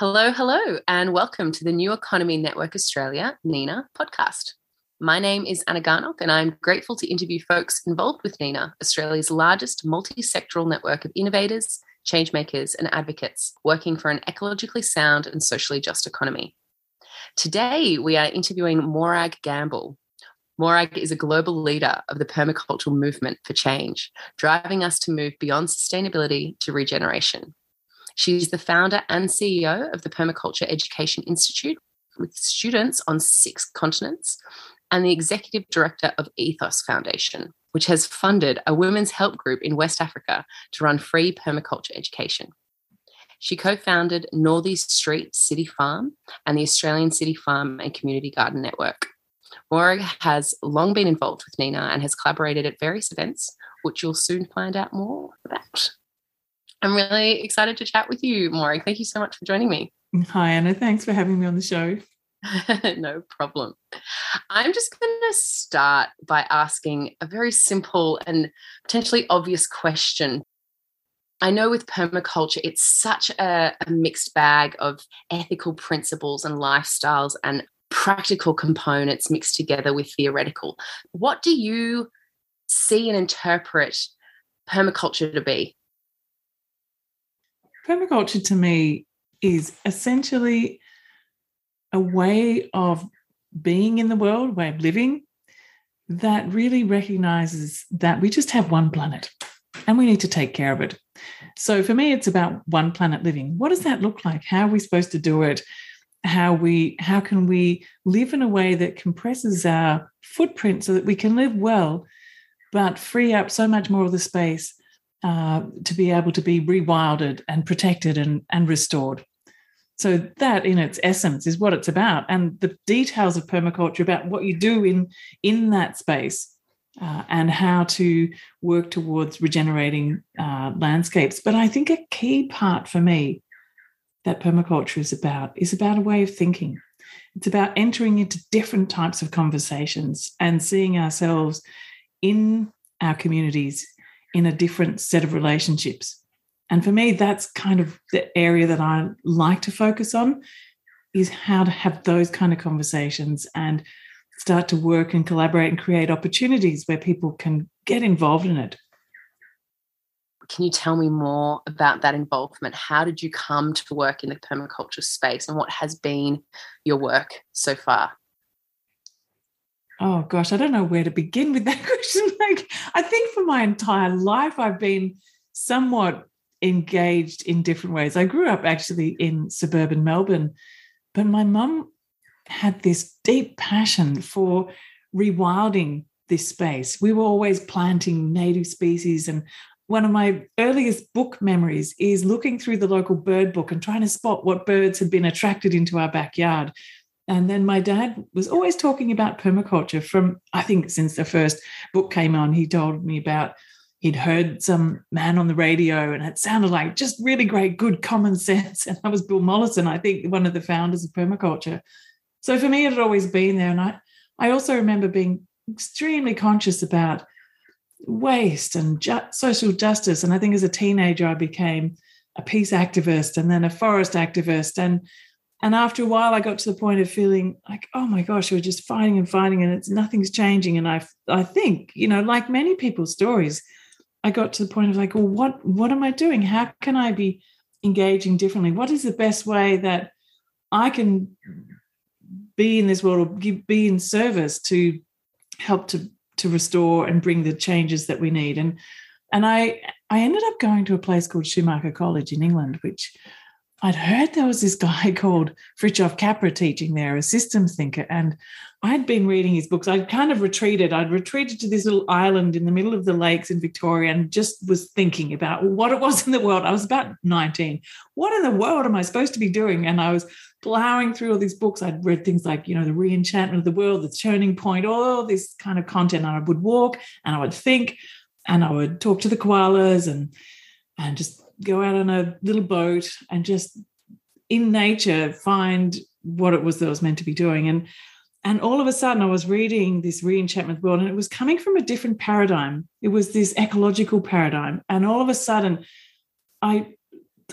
Hello, hello, and welcome to the New Economy Network Australia, NENA podcast. My name is Anna Garnock, and I'm grateful to interview folks involved with NENA, Australia's largest multi sectoral network of innovators, changemakers, and advocates working for an ecologically sound and socially just economy. Today, we are interviewing Morag Gamble. Morag is a global leader of the permacultural movement for change, driving us to move beyond sustainability to regeneration. She's the founder and CEO of the Permaculture Education Institute with students on six continents and the executive director of Ethos Foundation, which has funded a women's help group in West Africa to run free permaculture education. She co founded Northey Street City Farm and the Australian City Farm and Community Garden Network. Morag has long been involved with NENA and has collaborated at various events, which you'll soon find out more about. I'm really excited to chat with you, Morag. Thank you so much for joining me. Hi, Anna. Thanks for having me on the show. no problem. I'm just going to start by asking a very simple and potentially obvious question. I know with permaculture, it's such a, a mixed bag of ethical principles and lifestyles and practical components mixed together with theoretical. What do you see and interpret permaculture to be? Permaculture to me is essentially a way of being in the world, way of living that really recognizes that we just have one planet and we need to take care of it. So for me, it's about one planet living. What does that look like? How are we supposed to do it? How we how can we live in a way that compresses our footprint so that we can live well, but free up so much more of the space uh, to be able to be rewilded and protected and, and restored. So that, in its essence, is what it's about, and the details of permaculture about what you do in in that space uh, and how to work towards regenerating uh, landscapes. But I think a key part for me that permaculture is about is about a way of thinking. It's about entering into different types of conversations and seeing ourselves in our communities in a different set of relationships. And for me, that's kind of the area that I like to focus on is how to have those kind of conversations and start to work and collaborate and create opportunities where people can get involved in it. Can you tell me more about that involvement? How did you come to work in the permaculture space and what has been your work so far? Oh gosh, I don't know where to begin with that question. Like, I think for my entire life, I've been somewhat engaged in different ways. I grew up actually in suburban Melbourne, but my mum had this deep passion for rewilding this space. We were always planting native species. And one of my earliest book memories is looking through the local bird book and trying to spot what birds had been attracted into our backyard. And then my dad was always talking about permaculture from, I think, since the first book came on, he told me about he'd heard some man on the radio and it sounded like just really great, good common sense. And that was Bill Mollison, I think, one of the founders of permaculture. So for me, it had always been there. And I, I also remember being extremely conscious about waste and ju- social justice. And I think as a teenager, I became a peace activist and then a forest activist. And and after a while, I got to the point of feeling like, oh my gosh, we're just fighting and fighting, and it's nothing's changing. And I, I think, you know, like many people's stories, I got to the point of like, well, what, what am I doing? How can I be engaging differently? What is the best way that I can be in this world or be in service to help to to restore and bring the changes that we need? And and I I ended up going to a place called Schumacher College in England, which I'd heard there was this guy called Fritjof Capra teaching there, a systems thinker, and I'd been reading his books. I'd kind of retreated. I'd retreated to this little island in the middle of the lakes in Victoria and just was thinking about what it was in the world. I was about 19. What in the world am I supposed to be doing? And I was plowing through all these books. I'd read things like, you know, The Reenchantment of the World, The Turning Point, all this kind of content. And I would walk and I would think and I would talk to the koalas and and just go out on a little boat and just in nature find what it was that I was meant to be doing. And and all of a sudden I was reading this reenchantment world and it was coming from a different paradigm. It was this ecological paradigm. And all of a sudden I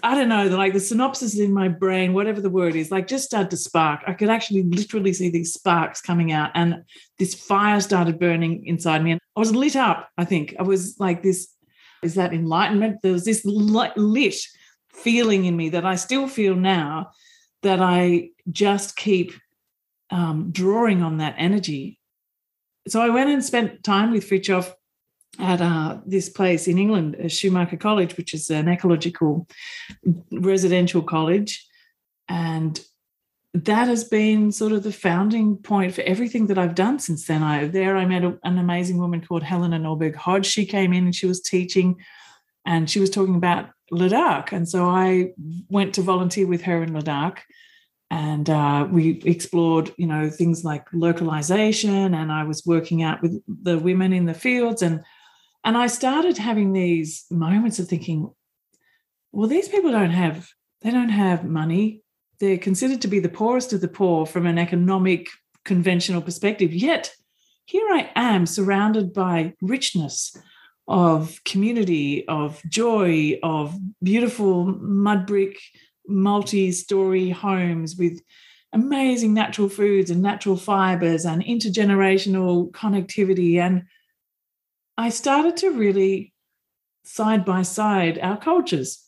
I don't know, like the synopsis in my brain, whatever the word is, like just started to spark. I could actually literally see these sparks coming out, and this fire started burning inside me. And I was lit up, I think. I was like this is that enlightenment? There was this lit feeling in me that I still feel now that I just keep um, drawing on that energy. So I went and spent time with Fritjof at uh, this place in England, Schumacher College, which is an ecological residential college. And that has been sort of the founding point for everything that I've done since then. I there I met a, an amazing woman called Helena Norberg Hodge. She came in and she was teaching, and she was talking about Ladakh, and so I went to volunteer with her in Ladakh, and uh, we explored, you know, things like localization, and I was working out with the women in the fields, and and I started having these moments of thinking, well, these people don't have they don't have money they're considered to be the poorest of the poor from an economic conventional perspective. Yet here I am surrounded by richness of community, of joy, of beautiful mud brick, multi story homes with amazing natural foods and natural fibers and intergenerational connectivity. And I started to really side by side our cultures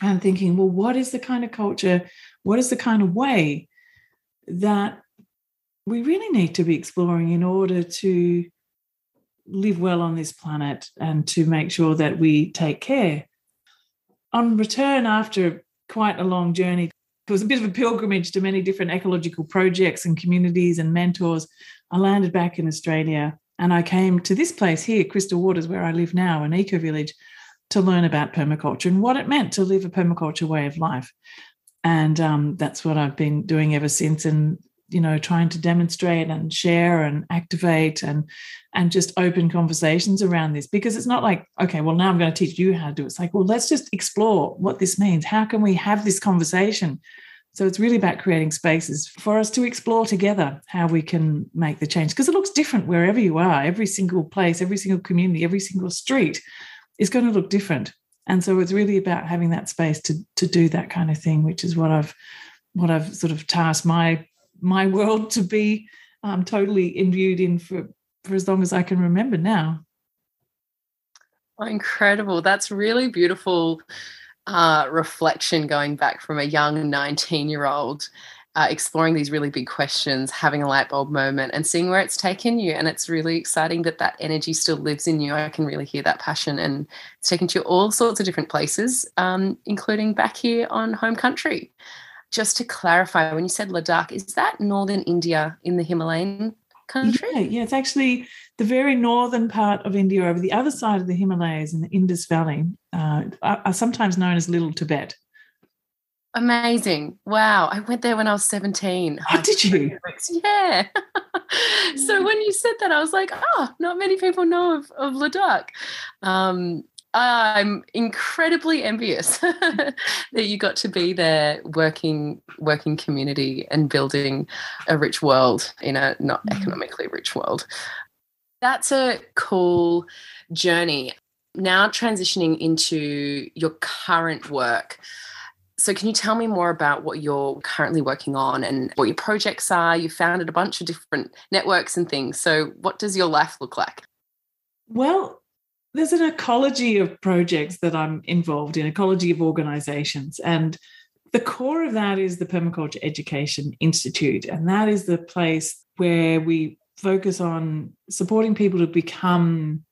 and thinking, well, what is the kind of culture what is the kind of way that we really need to be exploring in order to live well on this planet and to make sure that we take care? On return, after quite a long journey, it was a bit of a pilgrimage to many different ecological projects and communities and mentors. I landed back in Australia and I came to this place here, Crystal Waters, where I live now, an eco village, to learn about permaculture and what it meant to live a permaculture way of life and um, that's what I've been doing ever since. And you know, trying to demonstrate and share and activate and and just open conversations around this because it's not like okay, well now I'm going to teach you how to do it. It's like well, let's just explore what this means. How can we have this conversation? So it's really about creating spaces for us to explore together how we can make the change because it looks different wherever you are. Every single place, every single community, every single street is going to look different and so it's really about having that space to to do that kind of thing which is what i've what i've sort of tasked my my world to be um, totally imbued in for for as long as i can remember now. Incredible. That's really beautiful uh, reflection going back from a young 19 year old uh, exploring these really big questions, having a light bulb moment, and seeing where it's taken you. And it's really exciting that that energy still lives in you. I can really hear that passion, and it's taken you all sorts of different places, um, including back here on home country. Just to clarify, when you said Ladakh, is that northern India in the Himalayan country? Yeah, yeah, it's actually the very northern part of India over the other side of the Himalayas in the Indus Valley, uh, are sometimes known as Little Tibet. Amazing. Wow. I went there when I was 17. Oh, did you? Yeah. so when you said that, I was like, oh, not many people know of, of Ladakh. Um, I'm incredibly envious that you got to be there working working community and building a rich world in a not mm. economically rich world. That's a cool journey. Now transitioning into your current work so, can you tell me more about what you're currently working on and what your projects are? You founded a bunch of different networks and things. So, what does your life look like? Well, there's an ecology of projects that I'm involved in, ecology of organizations. And the core of that is the Permaculture Education Institute. And that is the place where we focus on supporting people to become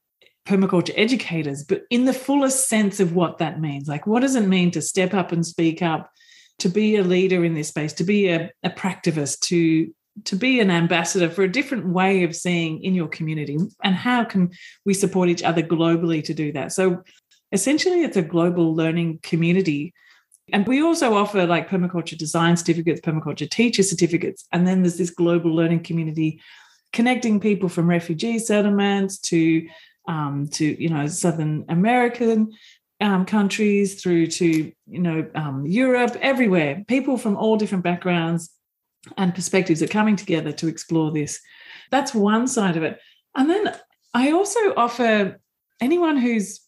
permaculture educators, but in the fullest sense of what that means. Like, what does it mean to step up and speak up, to be a leader in this space, to be a, a practivist, to to be an ambassador for a different way of seeing in your community? And how can we support each other globally to do that? So essentially it's a global learning community. And we also offer like permaculture design certificates permaculture teacher certificates and then there's this global learning community connecting people from refugee settlements to um, to you know Southern American um, countries through to you know um, Europe, everywhere. People from all different backgrounds and perspectives are coming together to explore this. That's one side of it, and then I also offer anyone who's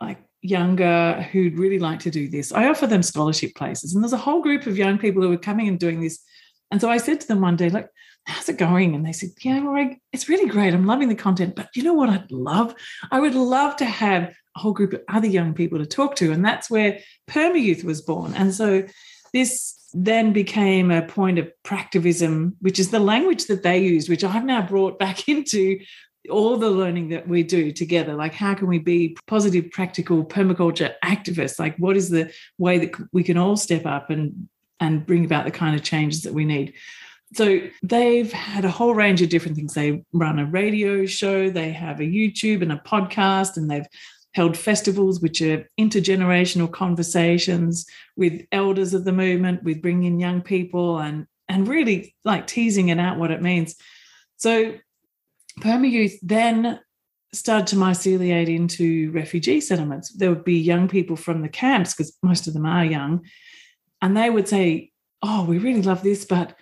like younger who'd really like to do this, I offer them scholarship places. And there's a whole group of young people who are coming and doing this. And so I said to them one day, like, how's it going? And they said, yeah, well, it's really great. I'm loving the content. But you know what I'd love? I would love to have a whole group of other young people to talk to. And that's where Perma Youth was born. And so this then became a point of practivism, which is the language that they use, which I've now brought back into all the learning that we do together like how can we be positive practical permaculture activists like what is the way that we can all step up and and bring about the kind of changes that we need so they've had a whole range of different things they run a radio show they have a youtube and a podcast and they've held festivals which are intergenerational conversations with elders of the movement with bringing young people and and really like teasing it out what it means so Perma Youth then started to myceliate into refugee settlements. There would be young people from the camps, because most of them are young, and they would say, Oh, we really love this, but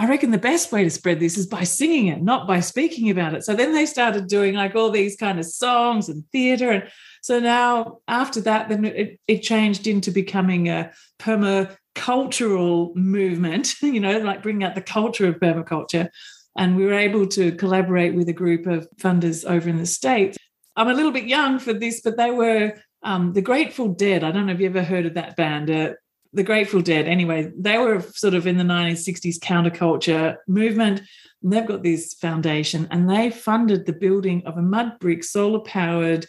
I reckon the best way to spread this is by singing it, not by speaking about it. So then they started doing like all these kind of songs and theatre. And so now after that, then it, it changed into becoming a permacultural movement, you know, like bringing out the culture of permaculture. And we were able to collaborate with a group of funders over in the States. I'm a little bit young for this, but they were um, the Grateful Dead. I don't know if you ever heard of that band. Uh, the Grateful Dead. Anyway, they were sort of in the 1960s counterculture movement. And they've got this foundation and they funded the building of a mud brick, solar powered,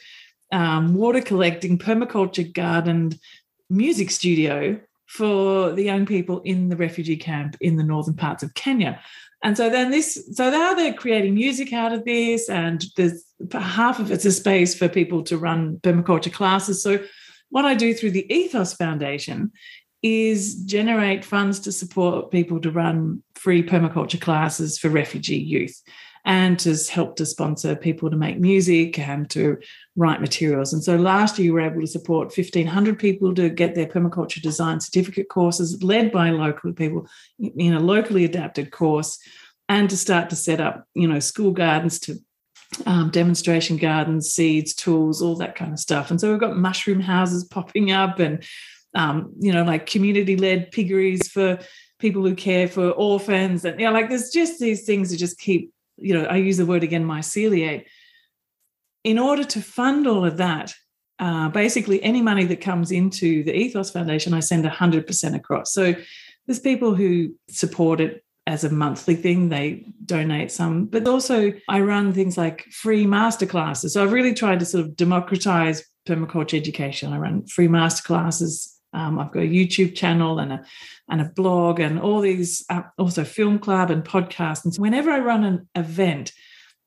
um, water collecting, permaculture gardened music studio for the young people in the refugee camp in the northern parts of Kenya. And so then this, so now they're creating music out of this, and there's half of it's a space for people to run permaculture classes. So what I do through the Ethos Foundation is generate funds to support people to run free permaculture classes for refugee youth and to help to sponsor people to make music and to write materials. And so last year, we were able to support 1,500 people to get their permaculture design certificate courses led by local people in a locally adapted course and to start to set up, you know, school gardens to um, demonstration gardens, seeds, tools, all that kind of stuff. And so we've got mushroom houses popping up and, um, you know, like community led piggeries for people who care for orphans. And, you know, like there's just these things that just keep you know, I use the word again, myceliate. In order to fund all of that, uh, basically any money that comes into the Ethos Foundation, I send 100% across. So there's people who support it as a monthly thing, they donate some, but also I run things like free masterclasses. So I've really tried to sort of democratize permaculture education. I run free masterclasses um, I've got a YouTube channel and a and a blog and all these uh, also film club and podcast. And so whenever I run an event,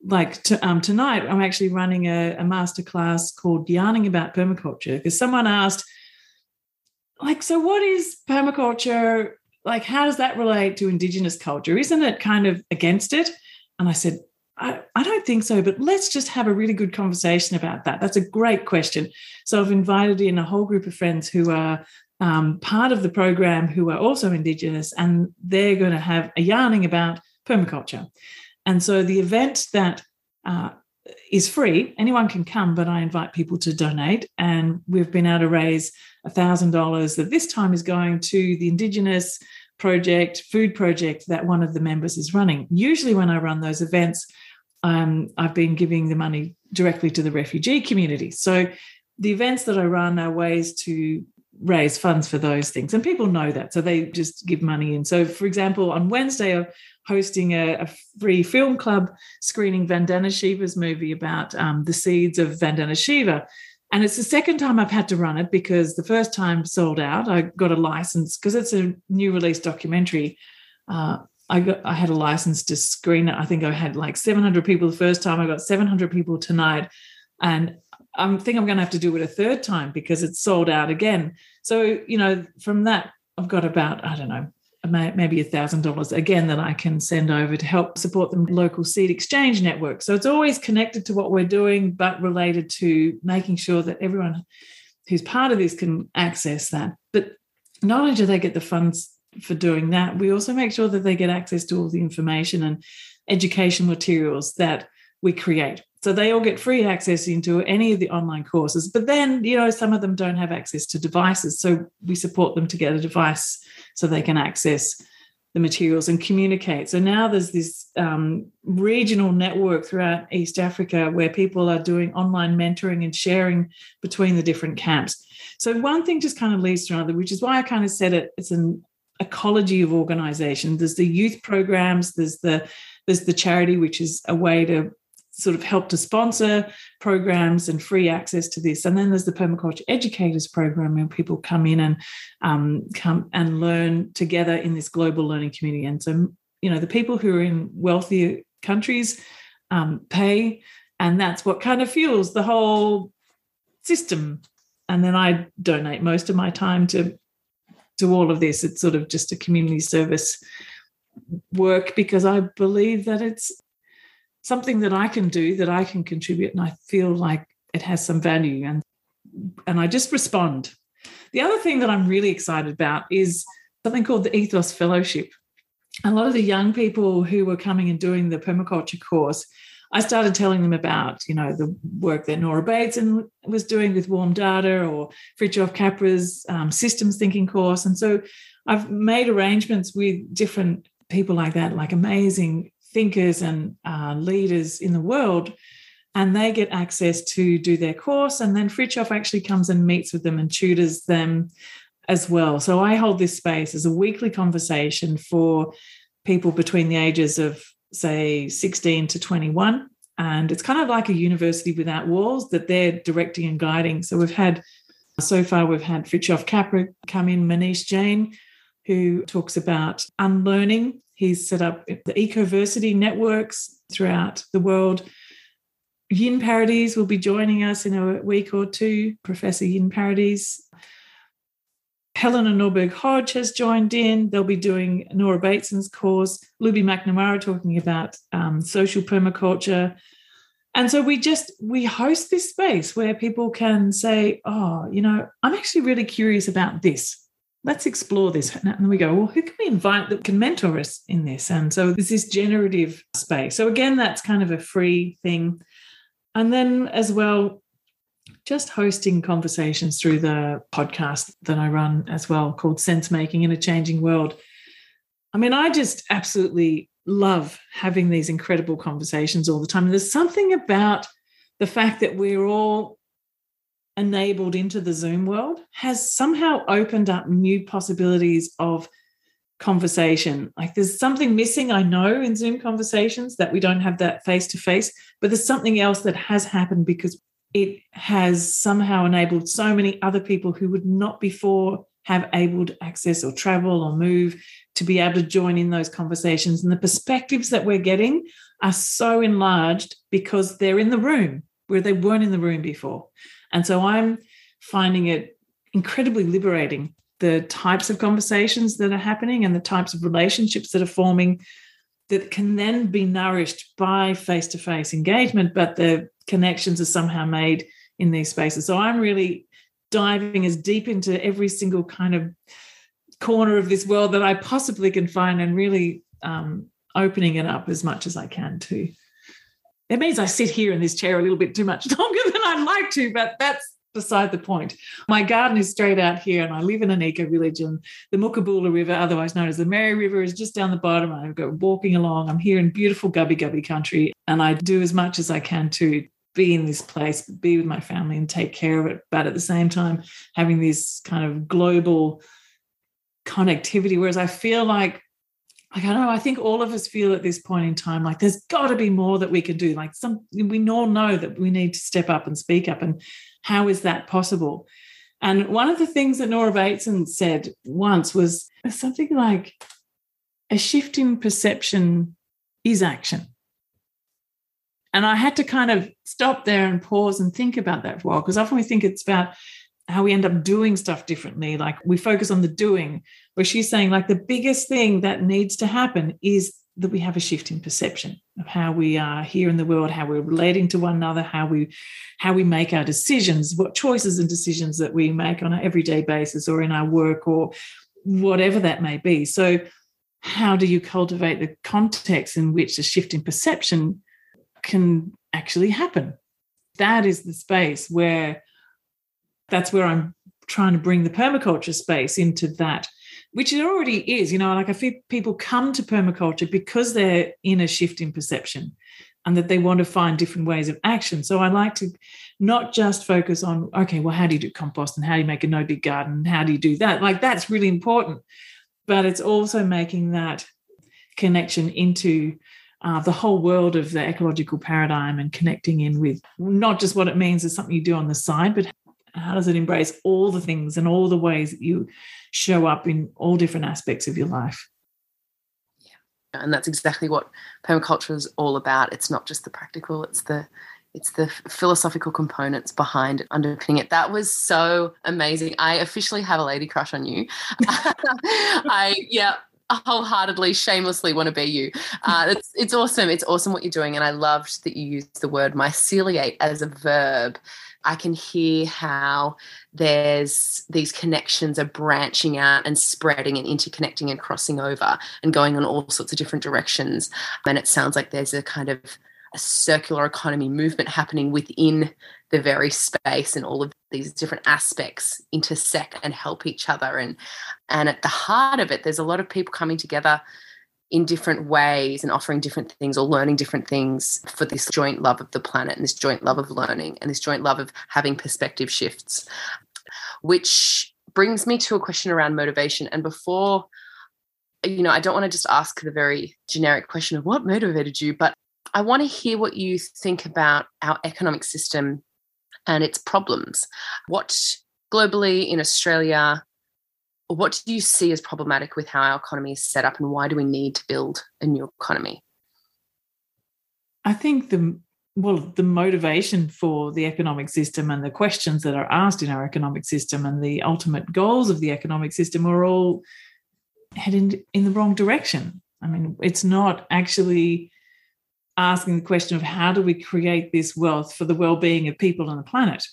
like to, um, tonight, I'm actually running a, a masterclass called "Yarning About Permaculture" because someone asked, like, so what is permaculture? Like, how does that relate to Indigenous culture? Isn't it kind of against it? And I said, I, I, don't think so, but let's just have a really good conversation about that. That's a great question. So I've invited in a whole group of friends who are um, part of the program who are also Indigenous, and they're going to have a yarning about permaculture. And so the event that uh, is free, anyone can come, but I invite people to donate. And we've been able to raise $1,000 that this time is going to the Indigenous project, food project that one of the members is running. Usually, when I run those events, um, I've been giving the money directly to the refugee community. So the events that I run are ways to raise funds for those things. And people know that. So they just give money in. So, for example, on Wednesday, I'm hosting a, a free film club screening Vandana Shiva's movie about um, the seeds of Vandana Shiva. And it's the second time I've had to run it because the first time sold out. I got a license because it's a new release documentary. Uh, I got I had a license to screen it. I think I had like 700 people the first time. I got 700 people tonight, and I think I'm going to have to do it a third time because it's sold out again. So you know, from that, I've got about I don't know maybe a thousand dollars again that I can send over to help support the local seed exchange network. So it's always connected to what we're doing, but related to making sure that everyone who's part of this can access that. But not only do they get the funds for doing that. We also make sure that they get access to all the information and education materials that we create. So they all get free access into any of the online courses. But then, you know, some of them don't have access to devices. So we support them to get a device so they can access the materials and communicate. So now there's this um, regional network throughout East Africa where people are doing online mentoring and sharing between the different camps. So one thing just kind of leads to another, which is why I kind of said it. It's an ecology of organization. There's the youth programs. There's the there's the charity, which is a way to sort of help to sponsor programs and free access to this. And then there's the permaculture educators program where people come in and um, come and learn together in this global learning community. And so, you know, the people who are in wealthier countries um, pay, and that's what kind of fuels the whole system. And then I donate most of my time to to all of this. It's sort of just a community service work because I believe that it's something that I can do that I can contribute and I feel like it has some value and and I just respond. The other thing that I'm really excited about is something called the Ethos Fellowship. A lot of the young people who were coming and doing the permaculture course, I started telling them about, you know, the work that Nora Bateson was doing with Warm Data or Fritjof Capra's um, systems thinking course. And so I've made arrangements with different people like that, like amazing thinkers and uh, leaders in the world and they get access to do their course and then Fritjof actually comes and meets with them and tutors them as well so i hold this space as a weekly conversation for people between the ages of say 16 to 21 and it's kind of like a university without walls that they're directing and guiding so we've had so far we've had Fritjof Capra come in manish jain who talks about unlearning He's set up the Ecoversity networks throughout the world. Yin Paradies will be joining us in a week or two, Professor Yin Paradies. Helena Norberg Hodge has joined in. They'll be doing Nora Bateson's course. Looby Macnamara talking about um, social permaculture. And so we just we host this space where people can say, "Oh, you know, I'm actually really curious about this let's explore this. And we go, well, who can we invite that can mentor us in this? And so there's this generative space. So again, that's kind of a free thing. And then as well, just hosting conversations through the podcast that I run as well called Sense Making in a Changing World. I mean, I just absolutely love having these incredible conversations all the time. And there's something about the fact that we're all enabled into the Zoom world has somehow opened up new possibilities of conversation. Like there's something missing, I know, in Zoom conversations that we don't have that face to face, but there's something else that has happened because it has somehow enabled so many other people who would not before have able to access or travel or move to be able to join in those conversations. And the perspectives that we're getting are so enlarged because they're in the room where they weren't in the room before. And so I'm finding it incredibly liberating the types of conversations that are happening and the types of relationships that are forming that can then be nourished by face to face engagement, but the connections are somehow made in these spaces. So I'm really diving as deep into every single kind of corner of this world that I possibly can find and really um, opening it up as much as I can too. It means I sit here in this chair a little bit too much longer than I'd like to, but that's beside the point. My garden is straight out here, and I live in an eco village, and the Moonaboola River, otherwise known as the Mary River, is just down the bottom. I go walking along. I'm here in beautiful Gubbi Gubbi country, and I do as much as I can to be in this place, be with my family, and take care of it. But at the same time, having this kind of global connectivity, whereas I feel like like I don't know, I think all of us feel at this point in time like there's got to be more that we can do. Like some, we all know that we need to step up and speak up. And how is that possible? And one of the things that Nora Bateson said once was something like a shift in perception is action. And I had to kind of stop there and pause and think about that for a while because often we think it's about how we end up doing stuff differently. Like we focus on the doing, where she's saying, like, the biggest thing that needs to happen is that we have a shift in perception of how we are here in the world, how we're relating to one another, how we how we make our decisions, what choices and decisions that we make on an everyday basis or in our work or whatever that may be. So how do you cultivate the context in which a shift in perception can actually happen. That is the space where that's where I'm trying to bring the permaculture space into that, which it already is. You know, like a few people come to permaculture because they're in a shift in perception and that they want to find different ways of action. So I like to not just focus on, okay, well, how do you do compost and how do you make a no dig garden? How do you do that? Like that's really important. But it's also making that connection into uh, the whole world of the ecological paradigm and connecting in with not just what it means as something you do on the side, but how does it embrace all the things and all the ways that you show up in all different aspects of your life? Yeah. And that's exactly what permaculture is all about. It's not just the practical, it's the it's the philosophical components behind it, underpinning it. That was so amazing. I officially have a lady crush on you. I yeah, wholeheartedly, shamelessly want to be you. Uh, it's it's awesome. It's awesome what you're doing, and I loved that you used the word myceliate as a verb. I can hear how there's these connections are branching out and spreading and interconnecting and crossing over and going in all sorts of different directions. And it sounds like there's a kind of circular economy movement happening within the very space and all of these different aspects intersect and help each other. And and at the heart of it there's a lot of people coming together in different ways and offering different things or learning different things for this joint love of the planet and this joint love of learning and this joint love of having perspective shifts which brings me to a question around motivation. And before you know i don't want to just ask the very generic question of what motivated you but I want to hear what you think about our economic system and its problems. What globally in Australia, what do you see as problematic with how our economy is set up and why do we need to build a new economy? I think the well, the motivation for the economic system and the questions that are asked in our economic system and the ultimate goals of the economic system are all heading in the wrong direction. I mean, it's not actually asking the question of how do we create this wealth for the well-being of people on the planet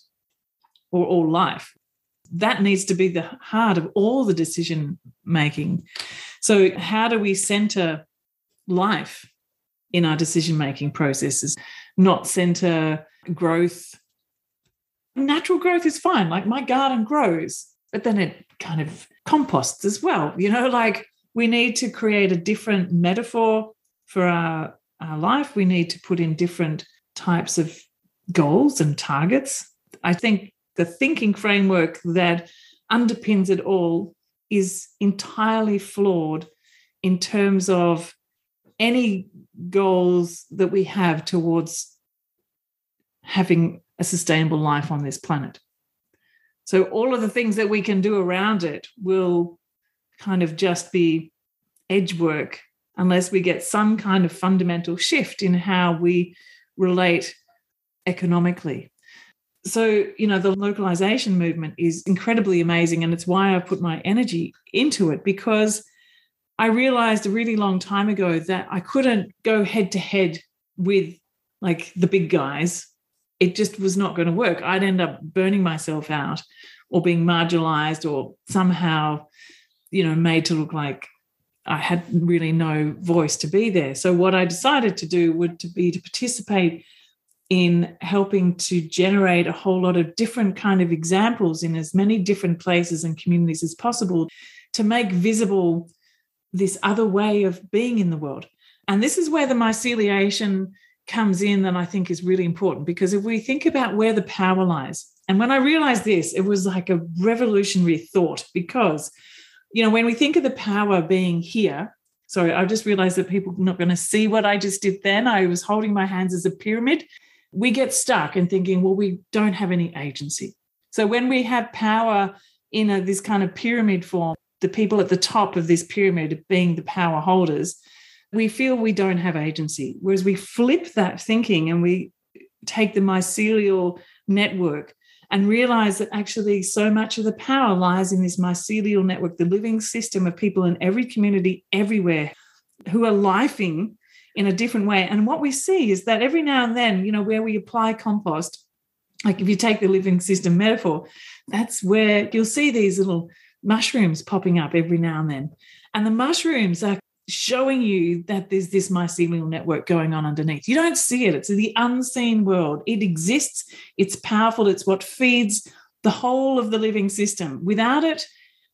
or all life? That needs to be the heart of all the decision making. So how do we center life in our decision making processes not center growth? Natural growth is fine like my garden grows but then it kind of composts as well you know like we need to create a different metaphor for our our life. We need to put in different types of goals and targets. I think the thinking framework that underpins it all is entirely flawed in terms of any goals that we have towards having a sustainable life on this planet. So, all of the things that we can do around it will kind of just be edge work unless we get some kind of fundamental shift in how we relate economically. So, you know, the localization movement is incredibly amazing. And it's why I put my energy into it because I realized a really long time ago that I couldn't go head to head with like the big guys. It just was not going to work. I'd end up burning myself out or being marginalized or somehow, you know, made to look like I had really no voice to be there. So what I decided to do would to be to participate in helping to generate a whole lot of different kind of examples in as many different places and communities as possible to make visible this other way of being in the world. And this is where the myceliation comes in that I think is really important because if we think about where the power lies, and when I realized this, it was like a revolutionary thought because you know, when we think of the power being here, sorry, I just realized that people are not going to see what I just did then. I was holding my hands as a pyramid. We get stuck in thinking, well, we don't have any agency. So when we have power in a, this kind of pyramid form, the people at the top of this pyramid being the power holders, we feel we don't have agency. Whereas we flip that thinking and we take the mycelial network and realize that actually so much of the power lies in this mycelial network, the living system of people in every community, everywhere, who are lifing in a different way. And what we see is that every now and then, you know, where we apply compost, like if you take the living system metaphor, that's where you'll see these little mushrooms popping up every now and then. And the mushrooms are showing you that there's this mycelial network going on underneath. You don't see it, it's the unseen world. It exists, it's powerful, it's what feeds the whole of the living system. Without it,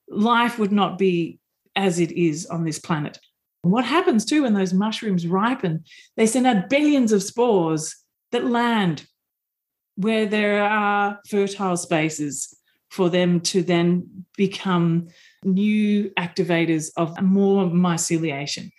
life would not be as it is on this planet. What happens too when those mushrooms ripen? They send out billions of spores that land where there are fertile spaces for them to then become new activators of more myceliation.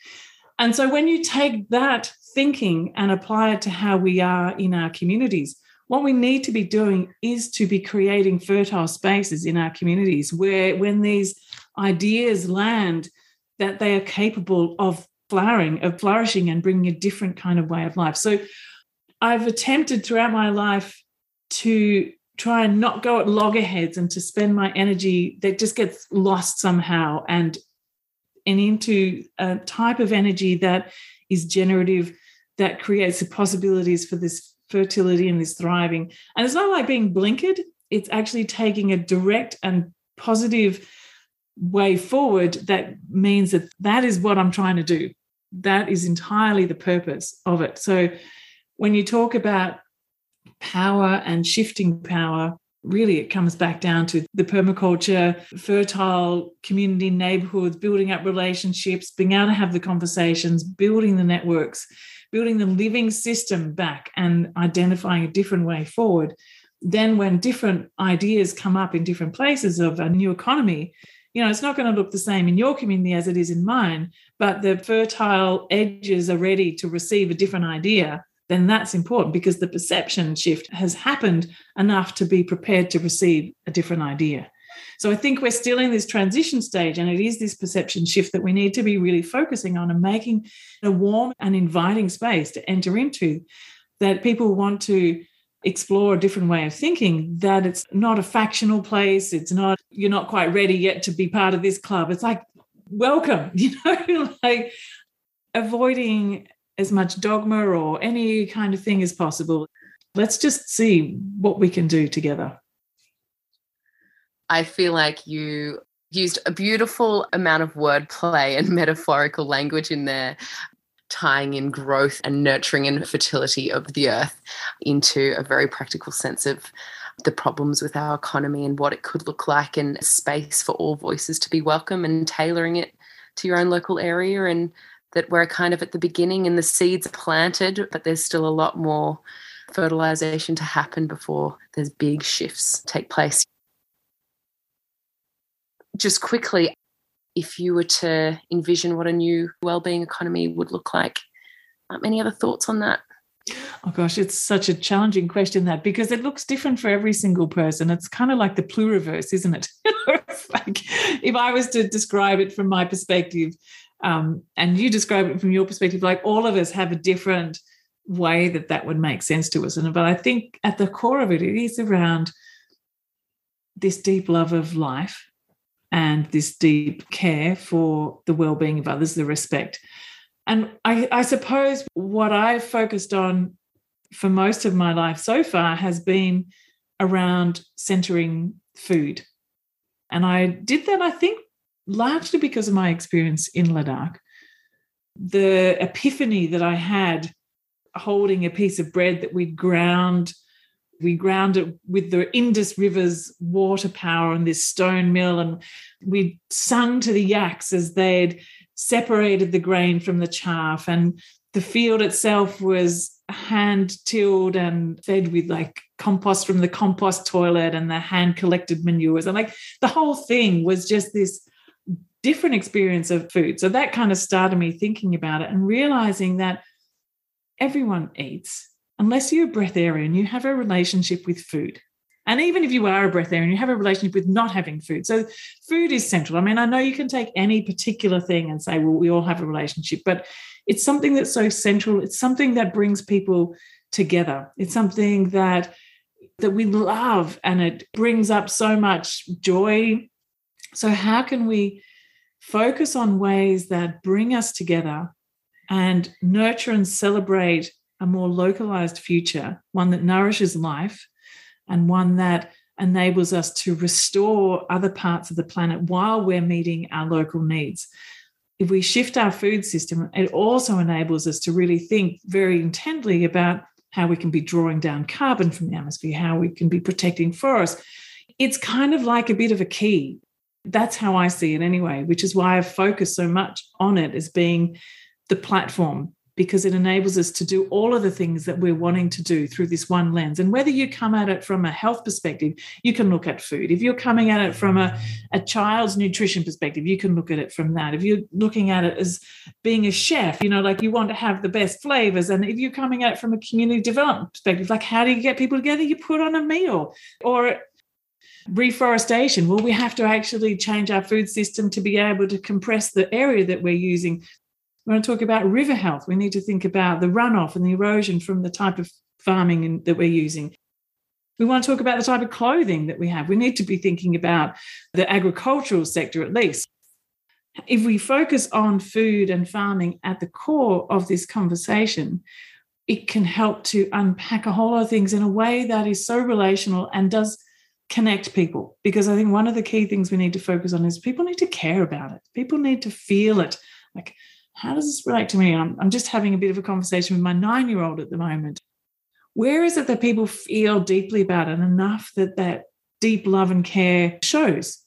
And so when you take that thinking and apply it to how we are in our communities, what we need to be doing is to be creating fertile spaces in our communities where when these ideas land that they are capable of flowering of flourishing and bringing a different kind of way of life so i've attempted throughout my life to try and not go at loggerheads and to spend my energy that just gets lost somehow and and into a type of energy that is generative that creates the possibilities for this fertility and this thriving. And it's not like being blinkered it's actually taking a direct and positive way forward that means that that is what i'm trying to do. That is entirely the purpose of it. So when you talk about power and shifting power, really it comes back down to the permaculture, fertile community neighborhoods, building up relationships, being able to have the conversations, building the networks, building the living system back and identifying a different way forward. Then, when different ideas come up in different places of a new economy, you know, it's not going to look the same in your community as it is in mine, but the fertile edges are ready to receive a different idea then that's important because the perception shift has happened enough to be prepared to receive a different idea. So I think we're still in this transition stage, and it is this perception shift that we need to be really focusing on and making a warm and inviting space to enter into that people want to explore a different way of thinking that it's not a factional place it's not you're not quite ready yet to be part of this club it's like welcome you know like avoiding as much dogma or any kind of thing as possible. Let's just see what we can do together. I feel like you used a beautiful amount of wordplay and metaphorical language in there, tying in growth and nurturing and fertility of the earth into a very practical sense of the problems with our economy and what it could look like and space for all voices to be welcome and tailoring it to your own local area and that we're kind of at the beginning and the seeds are planted, but there's still a lot more fertilization to happen before there's big shifts take place. Just quickly, if you were to envision what a new well-being economy would look like, um, any other thoughts on that? Oh gosh, it's such a challenging question that because it looks different for every single person. It's kind of like the pluriverse, isn't it? like if I was to describe it from my perspective, um, and you describe it from your perspective like all of us have a different way that that would make sense to us. And but i think at the core of it it is around this deep love of life and this deep care for the well-being of others the respect. And I, I suppose what i've focused on for most of my life so far has been around centering food. And i did that i think largely because of my experience in Ladakh. The epiphany that I had holding a piece of bread that we'd ground, we ground it with the Indus River's water power and this stone mill, and we sung to the yaks as they'd separated the grain from the chaff, and the field itself was hand tilled and fed with like compost from the compost toilet and the hand collected manures and like the whole thing was just this different experience of food. So that kind of started me thinking about it and realizing that everyone eats, unless you're a breatharian, you have a relationship with food. And even if you are a breatharian, you have a relationship with not having food. So food is central. I mean, I know you can take any particular thing and say, well, we all have a relationship, but it's something that's so central. It's something that brings people together. It's something that that we love and it brings up so much joy. So how can we focus on ways that bring us together and nurture and celebrate a more localized future, one that nourishes life and one that enables us to restore other parts of the planet while we're meeting our local needs. if we shift our food system, it also enables us to really think very intently about how we can be drawing down carbon from the atmosphere, how we can be protecting forests. It's kind of like a bit of a key. That's how I see it anyway, which is why I focus so much on it as being the platform because it enables us to do all of the things that we're wanting to do through this one lens. And whether you come at it from a health perspective, you can look at food. If you're coming at it from a, a child's nutrition perspective, you can look at it from that. If you're looking at it as being a chef, you know, like you want to have the best flavors. And if you're coming at it from a community development perspective, like how do you get people together? You put on a meal. Or reforestation well we have to actually change our food system to be able to compress the area that we're using we want to talk about river health. We need to think about the runoff and the erosion from the type of farming that we're using. We want to talk about the type of clothing that we have. We need to be thinking about the agricultural sector at least. If we focus on food and farming at the core of this conversation, it can help to unpack a whole lot of things in a way that is so relational and does connect people. Because I think one of the key things we need to focus on is people need to care about it. People need to feel it. Like how does this relate to me? I'm, I'm just having a bit of a conversation with my nine year old at the moment. Where is it that people feel deeply about it enough that that deep love and care shows?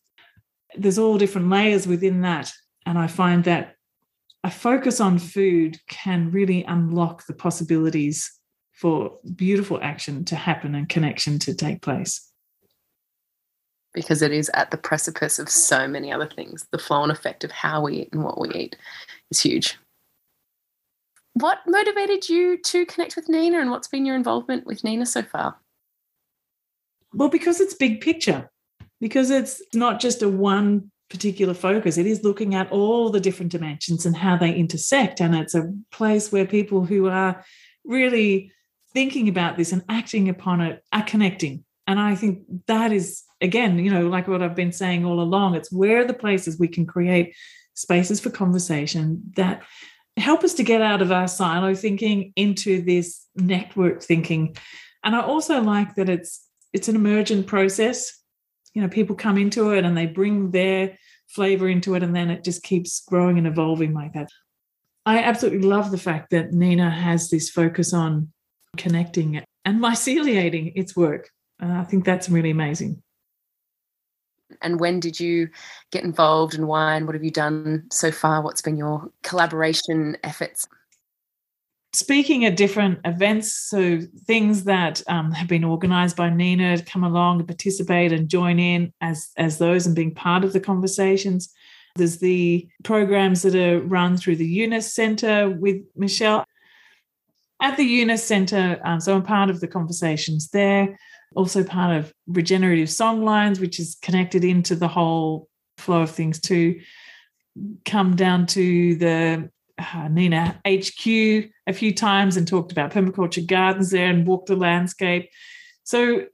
There's all different layers within that. And I find that a focus on food can really unlock the possibilities for beautiful action to happen and connection to take place. Because it is at the precipice of so many other things, the flow and effect of how we eat and what we eat is huge. What motivated you to connect with NENA and what's been your involvement with NENA so far? Well, because it's big picture, because it's not just a one particular focus. It is looking at all the different dimensions and how they intersect. And it's a place where people who are really thinking about this and acting upon it are connecting. And I think that is, again, you know, like what I've been saying all along, it's where the places we can create spaces for conversation that help us to get out of our silo thinking into this network thinking. And I also like that it's it's an emergent process. You know, people come into it and they bring their flavor into it, and then it just keeps growing and evolving like that. I absolutely love the fact that NENA has this focus on connecting and myceliating its work. Uh, I think that's really amazing. And when did you get involved and why and what have you done so far? What's been your collaboration efforts? Speaking at different events so things that um, have been organized by NENA to come along and participate and join in as as those and being part of the conversations. There's the programs that are run through the Yunus center with michelle. At the Yunus center um, so i'm part of the conversations there also part of regenerative songlines, which is connected into the whole flow of things to come down to the uh, NENA HQ a few times and talked about permaculture gardens there and walked the landscape. So,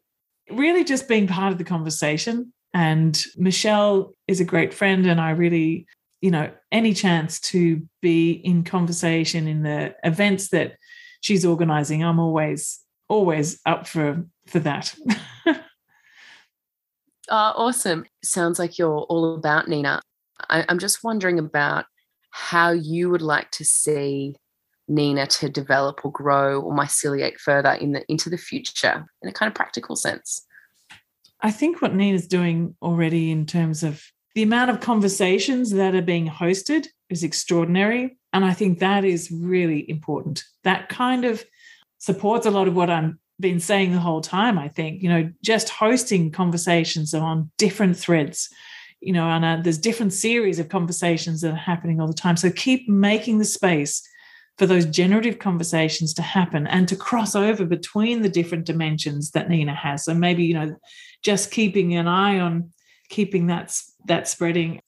really just being part of the conversation. And Michelle is a great friend, and I really, you know, any chance to be in conversation in the events that she's organizing, I'm always always up for for that. oh, awesome. Sounds like you're all about NENA. I, I'm just wondering about how you would like to see NENA to develop or grow or myceliate further in the into the future in a kind of practical sense. I think what NENA's doing already in terms of the amount of conversations that are being hosted is extraordinary. And I think that is really important. That kind of supports a lot of what I'm been saying the whole time. I think you know just hosting conversations on different threads, you know, and uh, there's different series of conversations that are happening all the time. So keep making the space for those generative conversations to happen and to cross over between the different dimensions that NENA has. So maybe you know, just keeping an eye on keeping that that spreading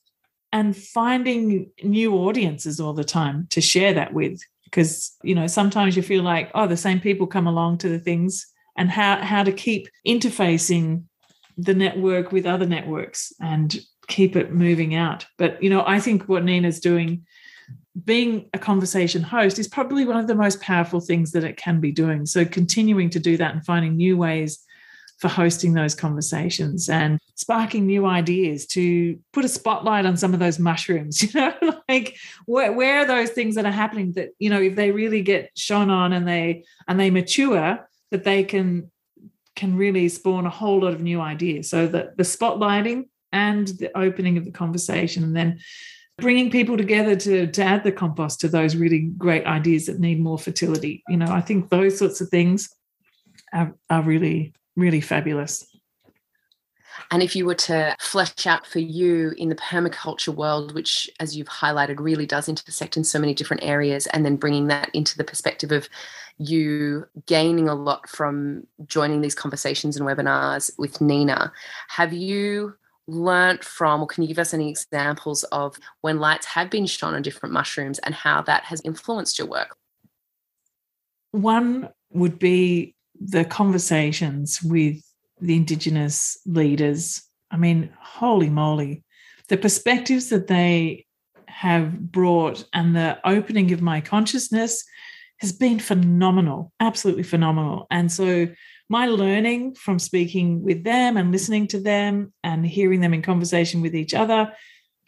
and finding new audiences all the time to share that with because you know sometimes you feel like oh the same people come along to the things and how how to keep interfacing the network with other networks and keep it moving out. But you know i think what NENA's doing being a conversation host is probably one of the most powerful things that it can be doing. So continuing to do that and finding new ways for hosting those conversations and sparking new ideas to put a spotlight on some of those mushrooms you know like where, where are those things that are happening that you know if they really get shone on and they and they mature that they can can really spawn a whole lot of new ideas. So that the spotlighting and the opening of the conversation and then bringing people together to, to add the compost to those really great ideas that need more fertility. You know i think those sorts of things are, are really really fabulous. And if you were to flesh out for you in the permaculture world, which, as you've highlighted, really does intersect in so many different areas, and then bringing that into the perspective of you gaining a lot from joining these conversations and webinars with NENA, have you learnt from, or can you give us any examples of when lights have been shone on different mushrooms and how that has influenced your work? One would be the conversations with the Indigenous leaders, I mean, holy moly, the perspectives that they have brought and the opening of my consciousness has been phenomenal, absolutely phenomenal. And so, my learning from speaking with them and listening to them and hearing them in conversation with each other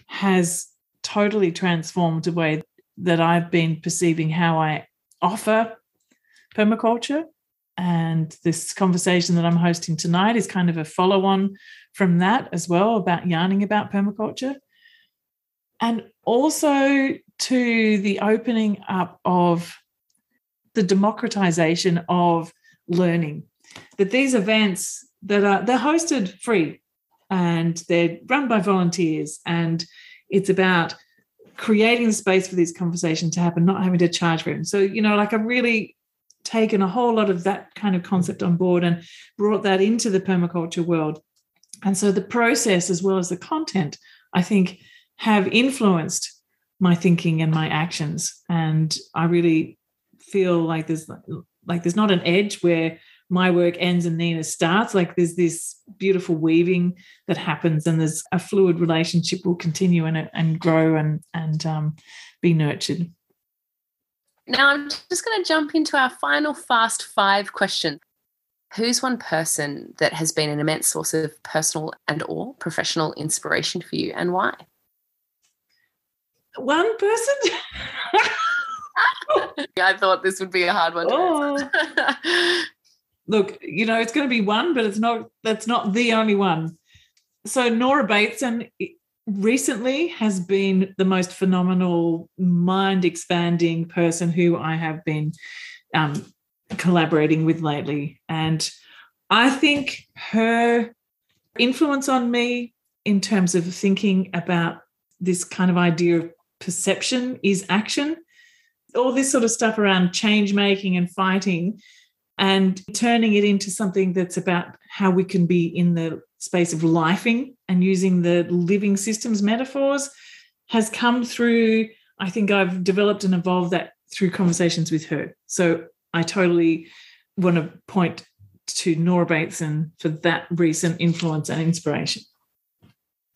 has totally transformed the way that I've been perceiving how I offer permaculture and this conversation that I'm hosting tonight is kind of a follow on from that as well about yarning about permaculture. And also to the opening up of the democratization of learning. That these events that are they're hosted free and they're run by volunteers and it's about creating the space for these conversations to happen, not having to charge for them. So, you know, like I'm really taken a whole lot of that kind of concept on board and brought that into the permaculture world. And so the process, as well as the content, I think have influenced my thinking and my actions. And I really feel like there's like there's not an edge where my work ends and NENA starts. Like there's this beautiful weaving that happens, and there's a fluid relationship will continue and and grow and and um, be nurtured. Now, I'm just going to jump into our final fast five question. Who's one person that has been an immense source of personal and or professional inspiration for you and why? One person? I thought this would be a hard one oh. Look, you know, it's going to be one, but it's not that's not the only one. So Nora Bateson recently has been the most phenomenal, mind expanding person who I have been um, collaborating with lately. And I think her influence on me in terms of thinking about this kind of idea of perception is action. All this sort of stuff around change making and fighting and turning it into something that's about how we can be in the space of lifing and using the living systems metaphors has come through. I think I've developed and evolved that through conversations with her. So I totally want to point to Nora Bateson for that recent influence and inspiration.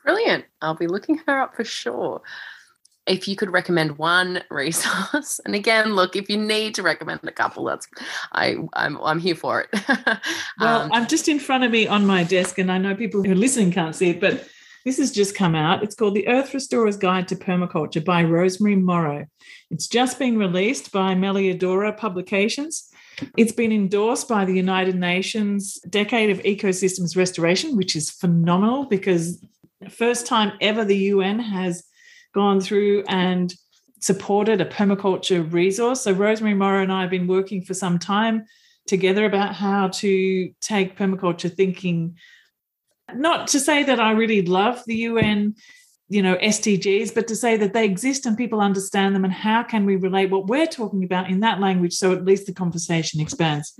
Brilliant. I'll be looking her up for sure if you could recommend one resource and again look if you need to recommend a couple that's i i'm, I'm here for it. Well um, i'm just in front of me on my desk and i know people who are listening can't see it but this has just come out. It's called the earth restorer's guide to permaculture by rosemary morrow. It's just been released by Melliodora publications. It's been endorsed by the United Nations Decade of Ecosystems Restoration, which is phenomenal because first time ever the UN has gone through and supported a permaculture resource. So Rosemary Morrow and I have been working for some time together about how to take permaculture thinking. Not to say that I really love the UN, you know, SDGs, but to say that they exist and people understand them and how can we relate what we're talking about in that language so at least the conversation expands.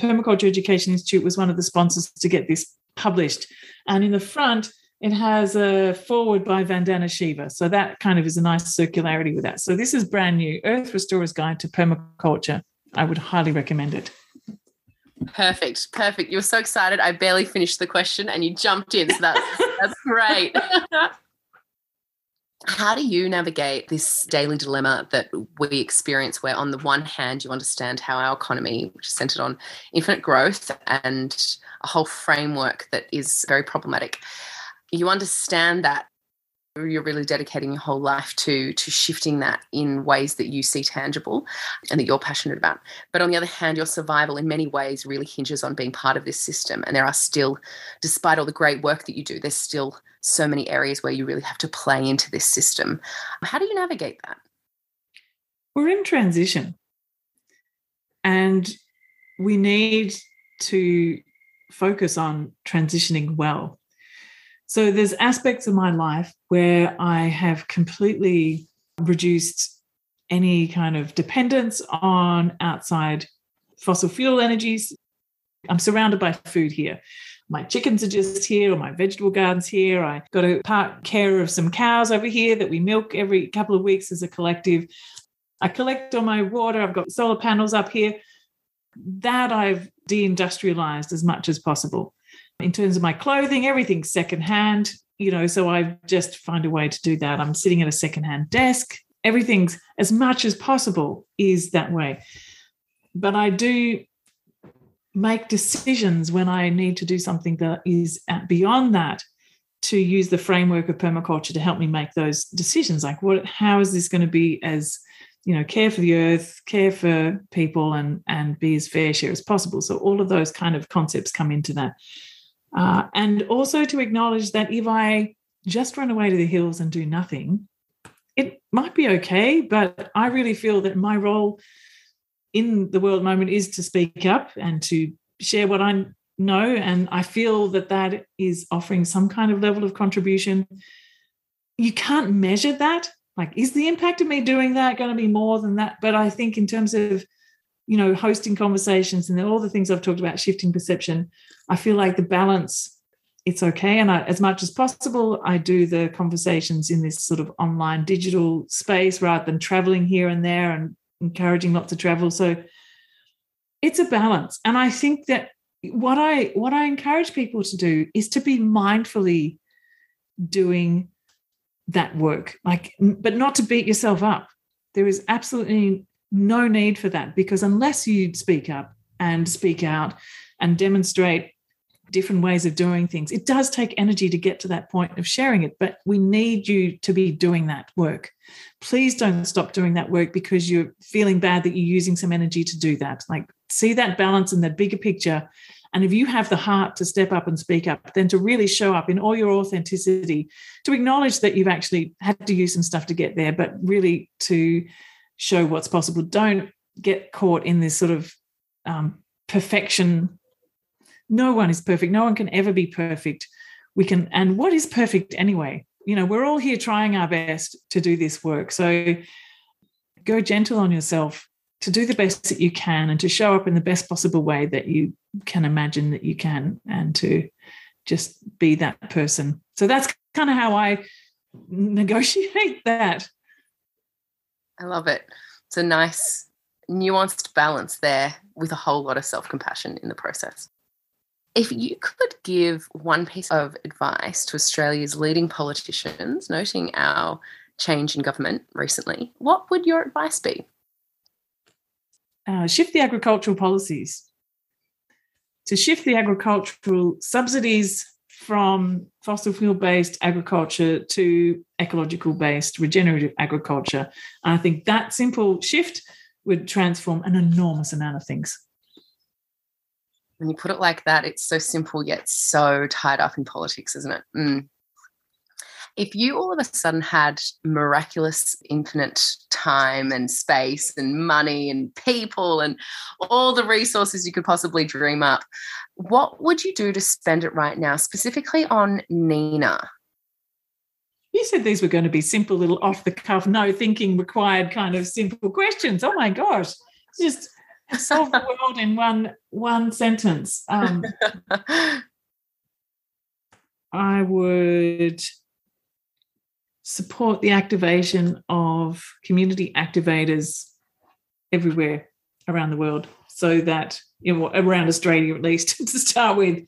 Permaculture Education Institute was one of the sponsors to get this published. And in the front, it has a forward by Vandana Shiva. So that kind of is a nice circularity with that. So this is brand new Earth Restorer's Guide to Permaculture. I would highly recommend it. Perfect. Perfect. You were so excited. I barely finished the question and you jumped in. So that's, that's great. How do you navigate this daily dilemma that we experience where, on the one hand, you understand how our economy, which is centered on infinite growth and a whole framework that is very problematic, you understand that you're really dedicating your whole life to to shifting that in ways that you see tangible and that you're passionate about. But on the other hand your survival in many ways really hinges on being part of this system. And there are still despite all the great work that you do there's still so many areas where you really have to play into this system. How do you navigate that? We're in transition. And we need to focus on transitioning well so there's aspects of my life where I have completely reduced any kind of dependence on outside fossil fuel energies. I'm surrounded by food here. My chickens are just here, or my vegetable garden's here. I got to part care of some cows over here that we milk every couple of weeks as a collective. I collect all my water. I've got solar panels up here. That I've deindustrialized as much as possible in terms of my clothing, everything's secondhand, you know, so I just find a way to do that. I'm sitting at a secondhand desk. Everything's as much as possible is that way. But I do make decisions when I need to do something that is beyond that to use the framework of permaculture to help me make those decisions like what how is this going to be as you know care for the earth care for people and and be as fair share as possible so all of those kind of concepts come into that uh, and also to acknowledge that if I just run away to the hills and do nothing, it might be okay. But I really feel that my role in the world moment is to speak up and to share what I know. And I feel that that is offering some kind of level of contribution. You can't measure that. Like, is the impact of me doing that going to be more than that? But I think in terms of you know, hosting conversations and all the things I've talked about, shifting perception, I feel like the balance, it's okay. And I, as much as possible, I do the conversations in this sort of online digital space rather than traveling here and there and encouraging lots of travel. So it's a balance. And I think that what I what I encourage people to do is to be mindfully doing that work, like, but not to beat yourself up. There is absolutely no need for that because unless you speak up and speak out and demonstrate different ways of doing things, it does take energy to get to that point of sharing it. But we need you to be doing that work. Please don't stop doing that work because you're feeling bad that you're using some energy to do that. Like, see that balance in that bigger picture. And if you have the heart to step up and speak up, then to really show up in all your authenticity, to acknowledge that you've actually had to use some stuff to get there, but really to show what's possible. Don't get caught in this sort of um, perfection. No one is perfect. No one can ever be perfect. We can, and what is perfect anyway? You know, we're all here trying our best to do this work. So go gentle on yourself to do the best that you can and to show up in the best possible way that you can imagine that you can and to just be that person. So that's kind of how I negotiate that. I love it. It's a nice, nuanced balance there with a whole lot of self compassion in the process. If you could give one piece of advice to Australia's leading politicians, noting our change in government recently, what would your advice be? Uh, shift the agricultural policies. To shift the agricultural subsidies from fossil fuel based agriculture to ecological based regenerative agriculture. And I think that simple shift would transform an enormous amount of things. When you put it like that, it's so simple yet so tied up in politics, isn't it? Mm if you all of a sudden had miraculous infinite time and space and money and people and all the resources you could possibly dream up, what would you do to spend it right now, specifically on NENA? You said these were going to be simple little off the cuff, no thinking required kind of simple questions. Oh my gosh. Just solve the world in one one sentence. Um, I would support the activation of community activators everywhere around the world so that you know around australia at least to start with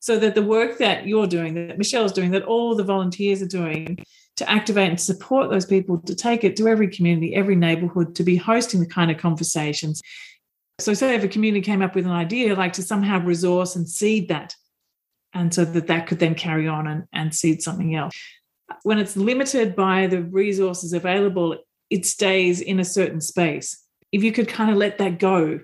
so that the work that you're doing that michelle's doing that all the volunteers are doing to activate and support those people to take it to every community, every neighborhood, to be hosting the kind of conversations. So, say if a community came up with an idea, like to somehow resource and seed that, and so that that could then carry on and, and seed something else. When it's limited by the resources available, it stays in a certain space. If you could kind of let that go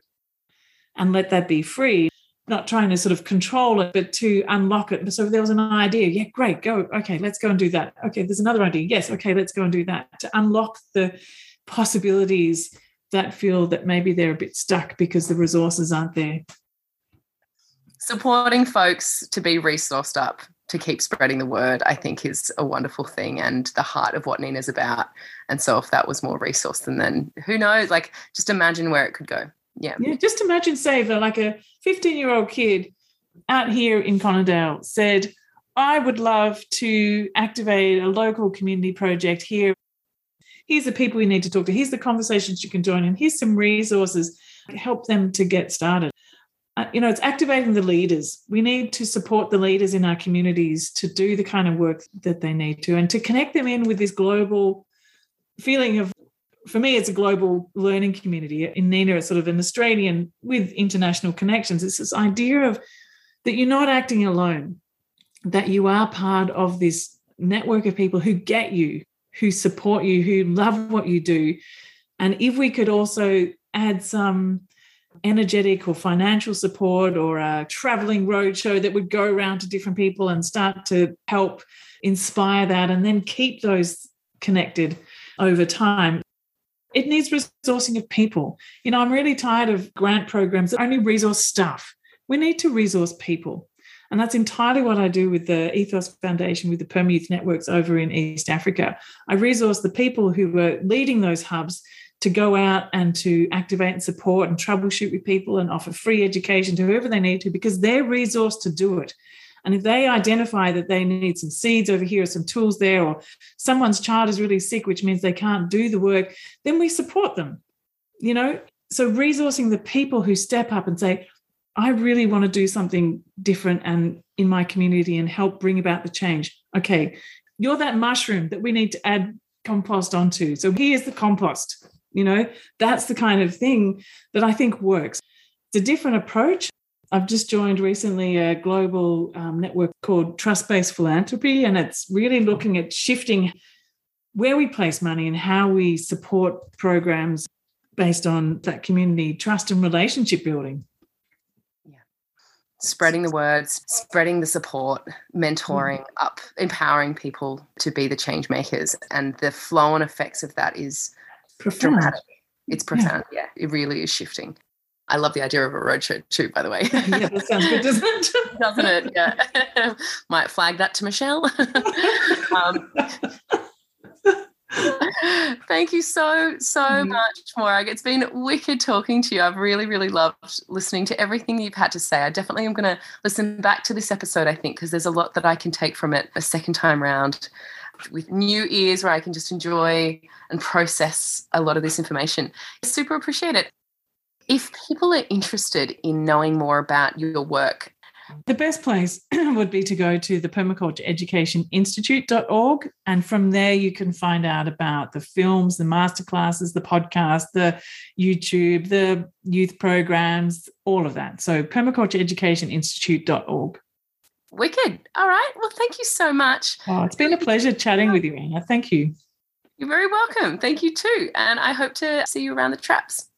and let that be free, not trying to sort of control it, but to unlock it. So there was an idea, yeah, great, go. Okay, let's go and do that. Okay, there's another idea. Yes, okay, let's go and do that. To unlock the possibilities that feel that maybe they're a bit stuck because the resources aren't there. Supporting folks to be resourced up to keep spreading the word, I think, is a wonderful thing and the heart of what NENA's about. And so, if that was more resource than then who knows? Like, just imagine where it could go. Yeah. Yeah. Just imagine, say, for like a 15 year old kid out here in Conondale said, I would love to activate a local community project here. Here's the people you need to talk to. Here's the conversations you can join in. Here's some resources. Help them to get started. Uh, you know, it's activating the leaders. We need to support the leaders in our communities to do the kind of work that they need to and to connect them in with this global feeling of for me, it's a global learning community. In NENA, it's sort of an Australian with international connections. It's this idea of that you're not acting alone, that you are part of this network of people who get you, who support you, who love what you do. And if we could also add some energetic or financial support or a traveling roadshow that would go around to different people and start to help inspire that and then keep those connected over time it needs resourcing of people. You know, I'm really tired of grant programs that only resource stuff. We need to resource people. And that's entirely what I do with the Ethos Foundation, with the Perma Youth Networks over in East Africa. I resource the people who were leading those hubs to go out and to activate and support and troubleshoot with people and offer free education to whoever they need to because they're resourced to do it. And if they identify that they need some seeds over here, or some tools there, or someone's child is really sick, which means they can't do the work, then we support them. You know, so resourcing the people who step up and say, I really want to do something different and in my community and help bring about the change. Okay, you're that mushroom that we need to add compost onto. So here's the compost. You know, that's the kind of thing that I think works. It's a different approach. I've just joined recently a global um, network called Trust Based Philanthropy, and it's really looking at shifting where we place money and how we support programs based on that community trust and relationship building. Yeah. Spreading the words, spreading the support, mentoring mm. up, empowering people to be the change makers. And the flow and effects of that is profound. dramatic. It's profound. Yeah. yeah, it really is shifting. I love the idea of a roadshow too, by the way. yeah, that sounds good, doesn't it? doesn't it? Yeah. Might flag that to Michelle. um, thank you so, so mm. much, Morag. It's been wicked talking to you. I've really, really loved listening to everything you've had to say. I definitely am going to listen back to this episode, I think, because there's a lot that I can take from it a second time round with new ears where I can just enjoy and process a lot of this information. Super appreciate it. If people are interested in knowing more about your work, the best place would be to go to the Permaculture Education Institute.org. And from there, you can find out about the films, the masterclasses, the podcast, the YouTube, the youth programs, all of that. So, Permaculture Education Institute.org. Wicked. All right. Well, thank you so much. Oh, it's been a pleasure chatting with you, Anna. Thank you. You're very welcome. Thank you too. And I hope to see you around the traps.